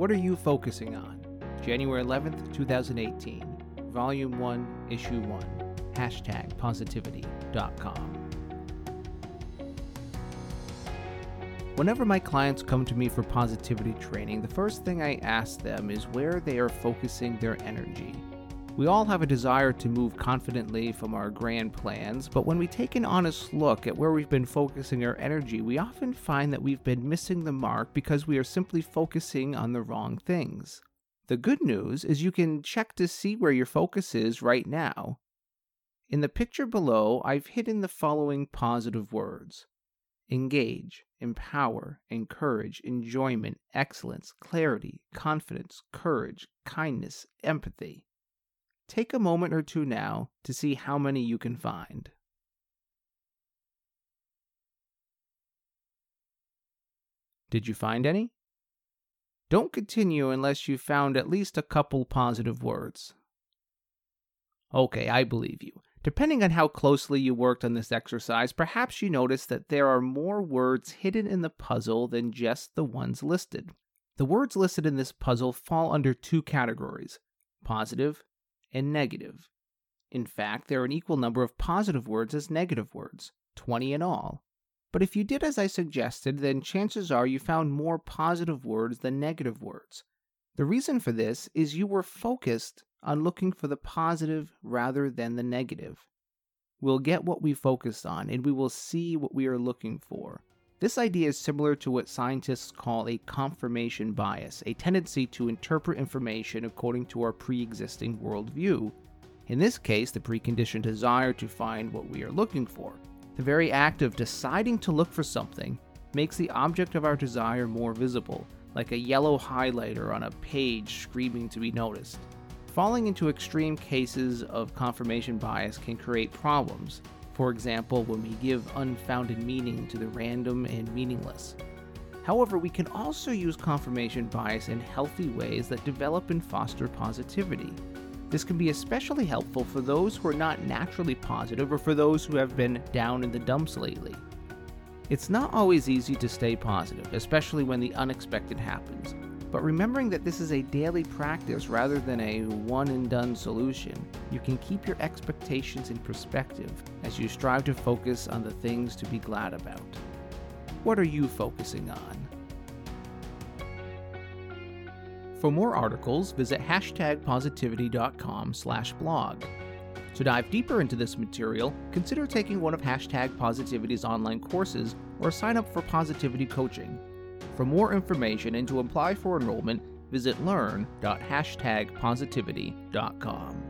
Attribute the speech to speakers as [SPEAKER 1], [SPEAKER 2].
[SPEAKER 1] What Are You Focusing On? January 11th, 2018. Volume 1, Issue 1. Hashtag positivity.com. Whenever my clients come to me for positivity training, the first thing I ask them is where they are focusing their energy. We all have a desire to move confidently from our grand plans, but when we take an honest look at where we've been focusing our energy, we often find that we've been missing the mark because we are simply focusing on the wrong things. The good news is you can check to see where your focus is right now. In the picture below, I've hidden the following positive words engage, empower, encourage, enjoyment, excellence, clarity, confidence, courage, kindness, empathy. Take a moment or two now to see how many you can find. Did you find any? Don't continue unless you've found at least a couple positive words. Okay, I believe you. Depending on how closely you worked on this exercise, perhaps you noticed that there are more words hidden in the puzzle than just the ones listed. The words listed in this puzzle fall under two categories positive and negative. In fact, there are an equal number of positive words as negative words, 20 in all. But if you did as I suggested, then chances are you found more positive words than negative words. The reason for this is you were focused on looking for the positive rather than the negative. We'll get what we focused on and we will see what we are looking for. This idea is similar to what scientists call a confirmation bias, a tendency to interpret information according to our pre existing worldview. In this case, the preconditioned desire to find what we are looking for. The very act of deciding to look for something makes the object of our desire more visible, like a yellow highlighter on a page screaming to be noticed. Falling into extreme cases of confirmation bias can create problems. For example, when we give unfounded meaning to the random and meaningless. However, we can also use confirmation bias in healthy ways that develop and foster positivity. This can be especially helpful for those who are not naturally positive or for those who have been down in the dumps lately. It's not always easy to stay positive, especially when the unexpected happens. But remembering that this is a daily practice rather than a one and done solution, you can keep your expectations in perspective as you strive to focus on the things to be glad about. What are you focusing on? For more articles, visit hashtagpositivity.com slash blog. To dive deeper into this material, consider taking one of Hashtag Positivity's online courses or sign up for Positivity Coaching. For more information and to apply for enrollment, visit learn.hashtagpositivity.com.